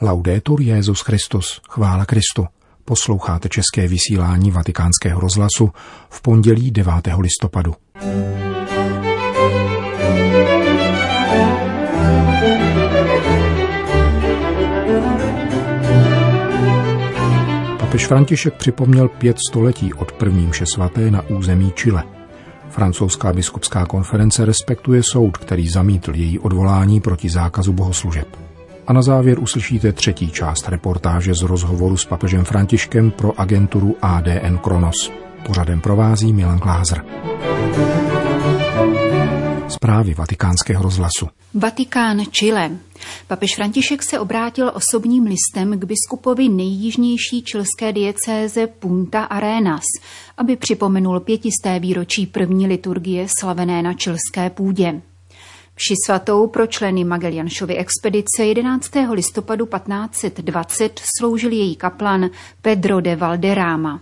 Laudetur Jezus Christus, chvála Kristu. Posloucháte české vysílání Vatikánského rozhlasu v pondělí 9. listopadu. Papež František připomněl pět století od první mše svaté na území Chile. Francouzská biskupská konference respektuje soud, který zamítl její odvolání proti zákazu bohoslužeb. A na závěr uslyšíte třetí část reportáže z rozhovoru s papežem Františkem pro agenturu ADN Kronos. Pořadem provází Milan Glázer. Zprávy vatikánského rozhlasu. Vatikán Chile. Papež František se obrátil osobním listem k biskupovi nejjižnější čilské diecéze Punta Arenas, aby připomenul pětisté výročí první liturgie slavené na čilské půdě. Vši svatou pro členy Magellanšovy expedice 11. listopadu 1520 sloužil její kaplan Pedro de Valderrama.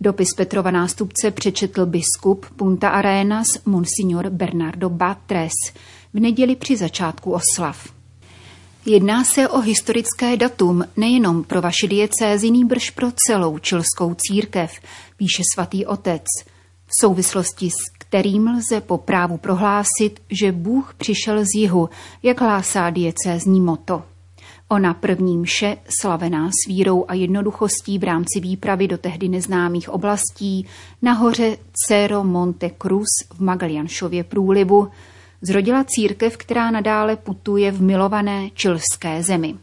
Dopis Petrova nástupce přečetl biskup Punta Arenas Monsignor Bernardo Batres v neděli při začátku oslav. Jedná se o historické datum nejenom pro vaši diecézi, nýbrž pro celou čilskou církev, píše svatý otec, souvislosti s kterým lze po právu prohlásit, že Bůh přišel z jihu, jak hlásá diecézní moto. Ona první mše, slavená s vírou a jednoduchostí v rámci výpravy do tehdy neznámých oblastí, nahoře Cerro Monte Cruz v Magallanšově průlivu, zrodila církev, která nadále putuje v milované čilské zemi.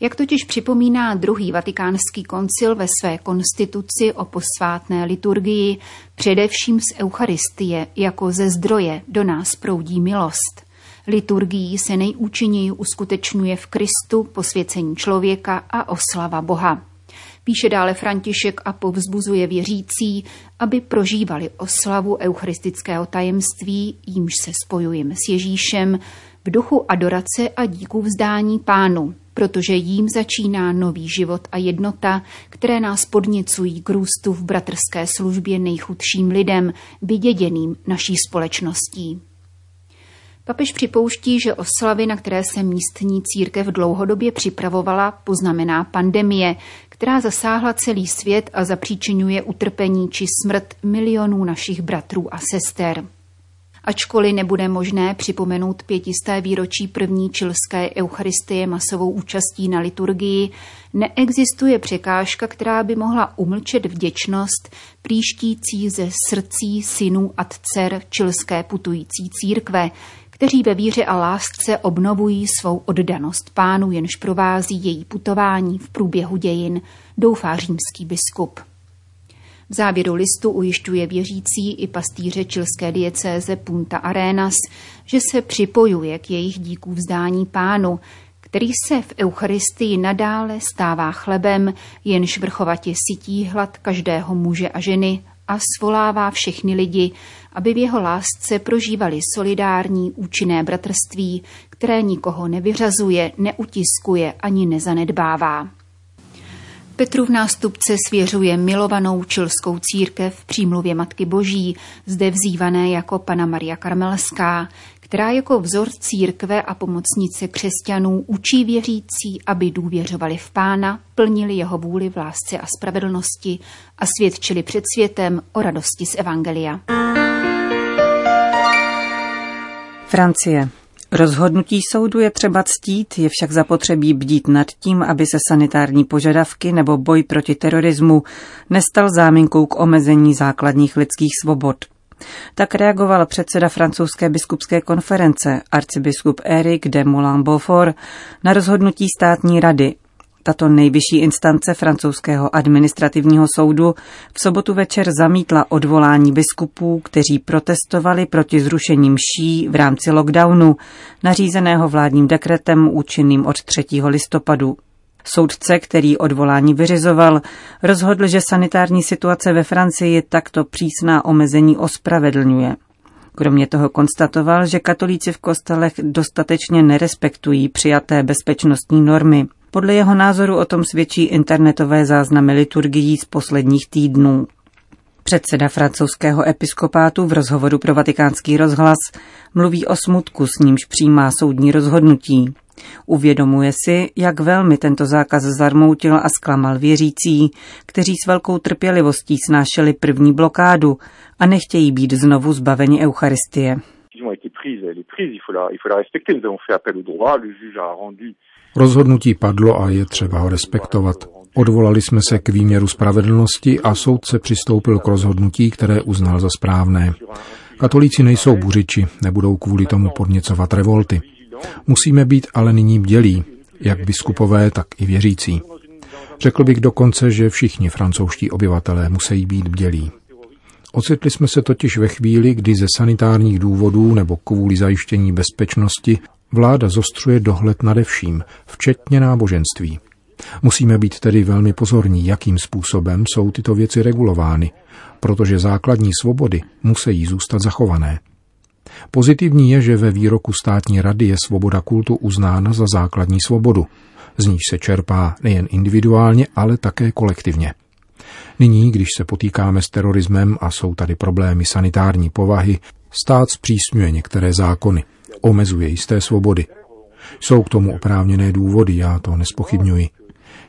Jak totiž připomíná druhý vatikánský koncil ve své konstituci o posvátné liturgii, především z Eucharistie jako ze zdroje do nás proudí milost. Liturgii se nejúčinněji uskutečňuje v Kristu posvěcení člověka a oslava Boha. Píše dále František a povzbuzuje věřící, aby prožívali oslavu eucharistického tajemství, jímž se spojujeme s Ježíšem, v duchu adorace a díku vzdání pánu, protože jím začíná nový život a jednota, které nás podněcují k růstu v bratrské službě nejchudším lidem, vyděděným naší společností. Papež připouští, že oslavy, na které se místní církev dlouhodobě připravovala, poznamená pandemie, která zasáhla celý svět a zapříčinuje utrpení či smrt milionů našich bratrů a sester. Ačkoliv nebude možné připomenout pětisté výročí první čilské eucharistie masovou účastí na liturgii, neexistuje překážka, která by mohla umlčet vděčnost příštící ze srdcí synů a dcer čilské putující církve, kteří ve víře a lásce obnovují svou oddanost pánu, jenž provází její putování v průběhu dějin, doufá římský biskup. V závěru listu ujišťuje věřící i pastýře čilské diecéze Punta Arenas, že se připojuje k jejich díků vzdání pánu, který se v Eucharistii nadále stává chlebem, jenž vrchovatě sytí hlad každého muže a ženy a svolává všechny lidi, aby v jeho lásce prožívali solidární účinné bratrství, které nikoho nevyřazuje, neutiskuje ani nezanedbává. Petrův nástupce svěřuje milovanou čilskou církev v přímluvě Matky Boží, zde vzývané jako Pana Maria Karmelská, která jako vzor církve a pomocnice křesťanů učí věřící, aby důvěřovali v Pána, plnili jeho vůli v lásce a spravedlnosti a svědčili před světem o radosti z Evangelia. Francie. Rozhodnutí soudu je třeba ctít, je však zapotřebí bdít nad tím, aby se sanitární požadavky nebo boj proti terorismu nestal záminkou k omezení základních lidských svobod. Tak reagoval předseda francouzské biskupské konference, arcibiskup Eric de Moulin-Beaufort, na rozhodnutí státní rady, tato nejvyšší instance francouzského administrativního soudu v sobotu večer zamítla odvolání biskupů, kteří protestovali proti zrušení mší v rámci lockdownu, nařízeného vládním dekretem účinným od 3. listopadu. Soudce, který odvolání vyřizoval, rozhodl, že sanitární situace ve Francii takto přísná omezení ospravedlňuje. Kromě toho konstatoval, že katolíci v kostelech dostatečně nerespektují přijaté bezpečnostní normy. Podle jeho názoru o tom svědčí internetové záznamy liturgií z posledních týdnů. Předseda francouzského episkopátu v rozhovoru pro vatikánský rozhlas mluví o smutku, s nímž přijímá soudní rozhodnutí. Uvědomuje si, jak velmi tento zákaz zarmoutil a zklamal věřící, kteří s velkou trpělivostí snášeli první blokádu a nechtějí být znovu zbaveni Eucharistie. Rozhodnutí padlo a je třeba ho respektovat. Odvolali jsme se k výměru spravedlnosti a soudce přistoupil k rozhodnutí, které uznal za správné. Katolíci nejsou buřiči, nebudou kvůli tomu podněcovat revolty. Musíme být ale nyní bdělí, jak biskupové, tak i věřící. Řekl bych dokonce, že všichni francouzští obyvatelé musí být bdělí. Ocitli jsme se totiž ve chvíli, kdy ze sanitárních důvodů nebo kvůli zajištění bezpečnosti vláda zostřuje dohled nade vším, včetně náboženství. Musíme být tedy velmi pozorní, jakým způsobem jsou tyto věci regulovány, protože základní svobody musí zůstat zachované. Pozitivní je, že ve výroku státní rady je svoboda kultu uznána za základní svobodu, z níž se čerpá nejen individuálně, ale také kolektivně. Nyní, když se potýkáme s terorismem a jsou tady problémy sanitární povahy, stát zpřísňuje některé zákony, omezuje jisté svobody. Jsou k tomu oprávněné důvody, já to nespochybňuji.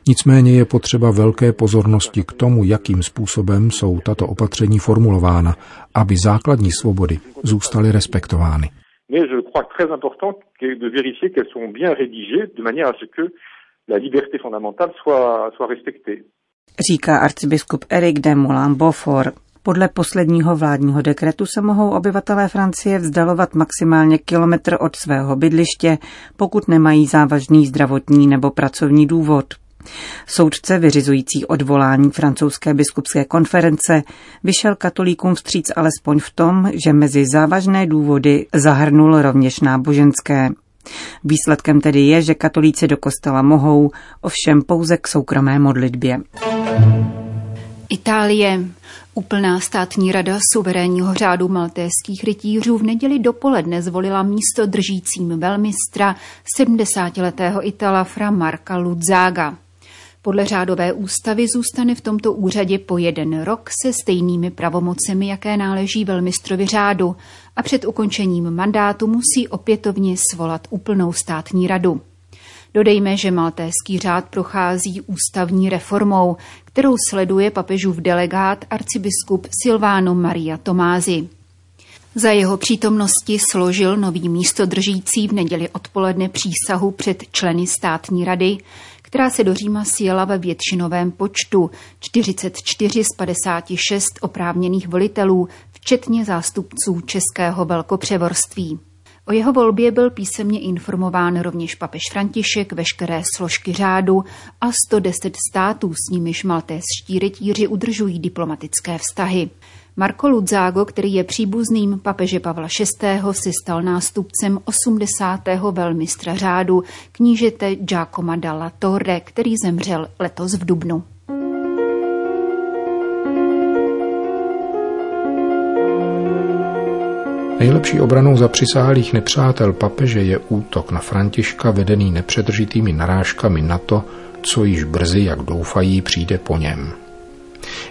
Nicméně je potřeba velké pozornosti k tomu, jakým způsobem jsou tato opatření formulována, aby základní svobody zůstaly respektovány. Říká arcibiskup Eric de Moulin Beaufort. Podle posledního vládního dekretu se mohou obyvatelé Francie vzdalovat maximálně kilometr od svého bydliště, pokud nemají závažný zdravotní nebo pracovní důvod. Soudce vyřizující odvolání francouzské biskupské konference vyšel katolíkům vstříc alespoň v tom, že mezi závažné důvody zahrnul rovněž náboženské. Výsledkem tedy je, že katolíci do kostela mohou, ovšem pouze k soukromé modlitbě. Itálie. Úplná státní rada suverénního řádu maltéských rytířů v neděli dopoledne zvolila místo držícím velmistra 70-letého Itala Fra Marka Ludzaga. Podle řádové ústavy zůstane v tomto úřadě po jeden rok se stejnými pravomocemi, jaké náleží velmistrovi řádu a před ukončením mandátu musí opětovně svolat úplnou státní radu. Dodejme, že maltéský řád prochází ústavní reformou, kterou sleduje papežův delegát arcibiskup Silvano Maria Tomázi. Za jeho přítomnosti složil nový místodržící v neděli odpoledne přísahu před členy státní rady, která se do Říma sjela ve většinovém počtu 44 z 56 oprávněných volitelů, včetně zástupců Českého velkopřevorství. O jeho volbě byl písemně informován rovněž papež František, veškeré složky řádu a 110 států, s nimiž maltézští rytíři udržují diplomatické vztahy. Marco Ludzago, který je příbuzným papeže Pavla VI., si stal nástupcem 80. velmistra řádu knížete Giacomo dalla Torre, který zemřel letos v Dubnu. Nejlepší obranou za přisáhlých nepřátel papeže je útok na Františka vedený nepřetržitými narážkami na to, co již brzy, jak doufají, přijde po něm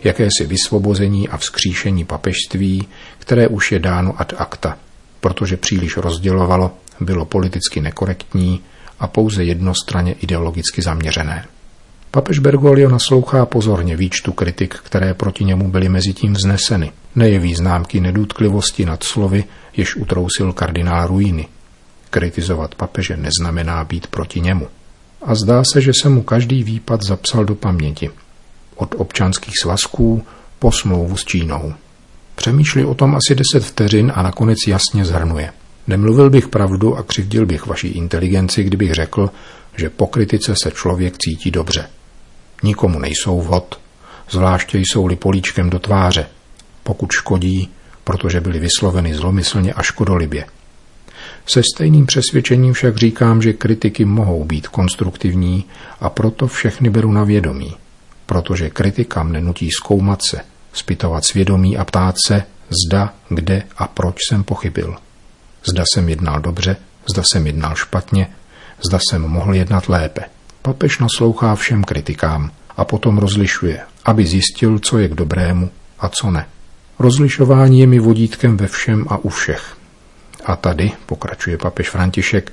jakési vysvobození a vzkříšení papežství, které už je dáno ad acta, protože příliš rozdělovalo, bylo politicky nekorektní a pouze jednostranně ideologicky zaměřené. Papež Bergoglio naslouchá pozorně výčtu kritik, které proti němu byly mezi tím vzneseny. Nejeví známky nedůtklivosti nad slovy, jež utrousil kardinál Ruiny. Kritizovat papeže neznamená být proti němu. A zdá se, že se mu každý výpad zapsal do paměti – od občanských svazků po smlouvu s Čínou. Přemýšlí o tom asi deset vteřin a nakonec jasně zhrnuje. Nemluvil bych pravdu a křivdil bych vaší inteligenci, kdybych řekl, že po kritice se člověk cítí dobře. Nikomu nejsou vhod, zvláště jsou-li políčkem do tváře, pokud škodí, protože byly vysloveny zlomyslně a škodolibě. Se stejným přesvědčením však říkám, že kritiky mohou být konstruktivní a proto všechny beru na vědomí protože kritika mne nutí zkoumat se, zpytovat svědomí a ptát se, zda, kde a proč jsem pochybil. Zda jsem jednal dobře, zda jsem jednal špatně, zda jsem mohl jednat lépe. Papež naslouchá všem kritikám a potom rozlišuje, aby zjistil, co je k dobrému a co ne. Rozlišování je mi vodítkem ve všem a u všech. A tady, pokračuje papež František,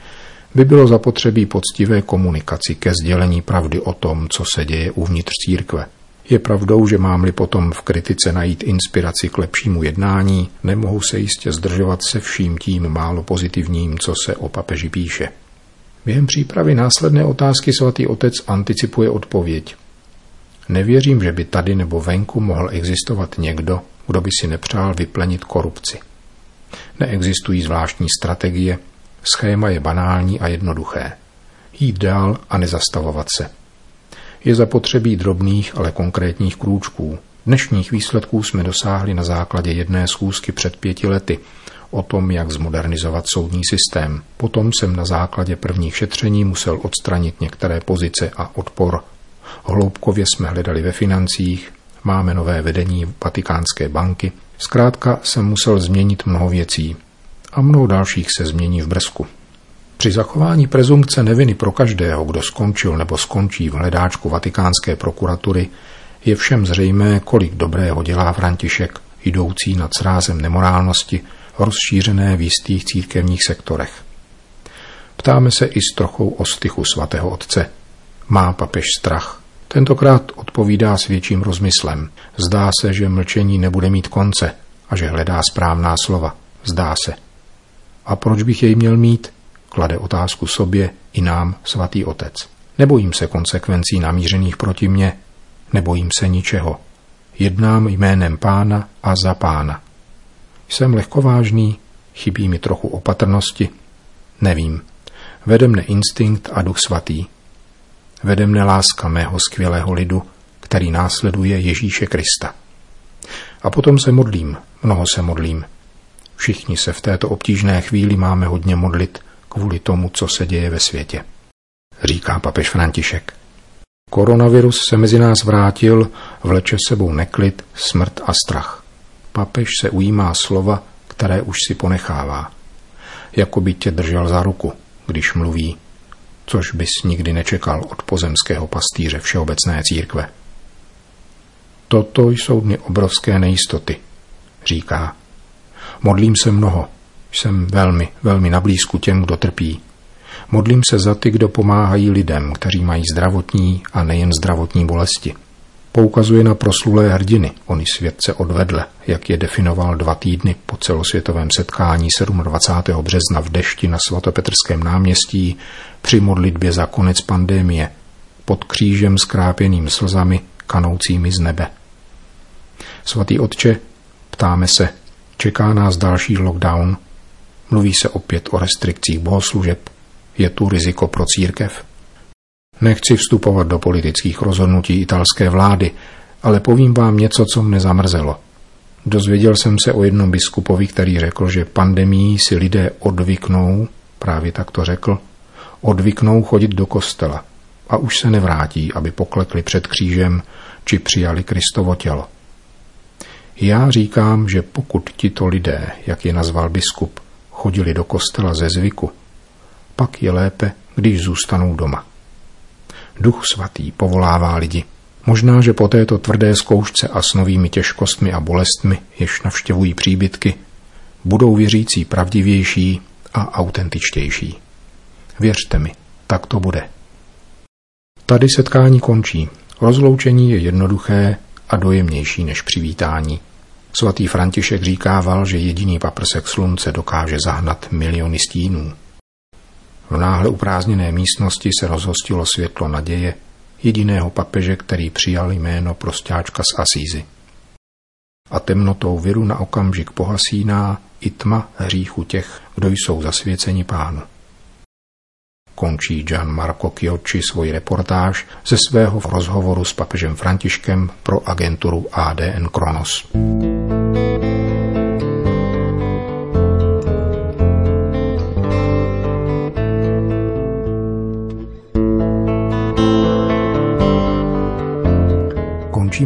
by bylo zapotřebí poctivé komunikaci ke sdělení pravdy o tom, co se děje uvnitř církve. Je pravdou, že mám-li potom v kritice najít inspiraci k lepšímu jednání, nemohu se jistě zdržovat se vším tím málo pozitivním, co se o papeži píše. Během přípravy následné otázky svatý otec anticipuje odpověď. Nevěřím, že by tady nebo venku mohl existovat někdo, kdo by si nepřál vyplenit korupci. Neexistují zvláštní strategie, schéma je banální a jednoduché. Jít dál a nezastavovat se. Je zapotřebí drobných, ale konkrétních krůčků. Dnešních výsledků jsme dosáhli na základě jedné schůzky před pěti lety o tom, jak zmodernizovat soudní systém. Potom jsem na základě prvních šetření musel odstranit některé pozice a odpor. Hloubkově jsme hledali ve financích, máme nové vedení Vatikánské banky. Zkrátka jsem musel změnit mnoho věcí a mnoho dalších se změní v Brzku. Při zachování prezumce neviny pro každého, kdo skončil nebo skončí v hledáčku vatikánské prokuratury, je všem zřejmé, kolik dobrého dělá František, jdoucí nad srázem nemorálnosti, rozšířené v jistých církevních sektorech. Ptáme se i s trochou ostychu svatého otce. Má papež strach? Tentokrát odpovídá s větším rozmyslem. Zdá se, že mlčení nebude mít konce a že hledá správná slova. Zdá se. A proč bych jej měl mít? Klade otázku sobě i nám svatý otec. Nebojím se konsekvencí namířených proti mně, nebojím se ničeho. Jednám jménem pána a za pána. Jsem lehkovážný, chybí mi trochu opatrnosti, nevím. Vede mne instinkt a duch svatý. Vede mne láska mého skvělého lidu, který následuje Ježíše Krista. A potom se modlím, mnoho se modlím. Všichni se v této obtížné chvíli máme hodně modlit kvůli tomu, co se děje ve světě. Říká papež František. Koronavirus se mezi nás vrátil, vleče sebou neklid, smrt a strach. Papež se ujímá slova, které už si ponechává. Jako by tě držel za ruku, když mluví, což bys nikdy nečekal od pozemského pastýře Všeobecné církve. Toto jsou dny obrovské nejistoty, říká. Modlím se mnoho, jsem velmi, velmi na blízku těm, kdo trpí. Modlím se za ty, kdo pomáhají lidem, kteří mají zdravotní a nejen zdravotní bolesti. Poukazuje na proslulé hrdiny, oni svět se odvedle, jak je definoval dva týdny po celosvětovém setkání 27. března v dešti na svatopetrském náměstí při modlitbě za konec pandémie, pod křížem skrápěným slzami kanoucími z nebe. Svatý otče, ptáme se, čeká nás další lockdown, Mluví se opět o restrikcích bohoslužeb. Je tu riziko pro církev? Nechci vstupovat do politických rozhodnutí italské vlády, ale povím vám něco, co mne zamrzelo. Dozvěděl jsem se o jednom biskupovi, který řekl, že pandemii si lidé odvyknou, právě tak to řekl, odvyknou chodit do kostela a už se nevrátí, aby poklekli před křížem či přijali Kristovo tělo. Já říkám, že pokud tito lidé, jak je nazval biskup, chodili do kostela ze zvyku, pak je lépe, když zůstanou doma. Duch svatý povolává lidi. Možná, že po této tvrdé zkoušce a s novými těžkostmi a bolestmi, jež navštěvují příbytky, budou věřící pravdivější a autentičtější. Věřte mi, tak to bude. Tady setkání končí. Rozloučení je jednoduché a dojemnější než přivítání. Svatý František říkával, že jediný paprsek slunce dokáže zahnat miliony stínů. V náhle uprázdněné místnosti se rozhostilo světlo naděje jediného papeže, který přijal jméno prostáčka z Asízy. A temnotou viru na okamžik pohasíná i tma hříchu těch, kdo jsou zasvěceni pánu. Končí Gian Marco Chiocci svoji reportáž ze svého rozhovoru s papežem Františkem pro agenturu ADN Kronos.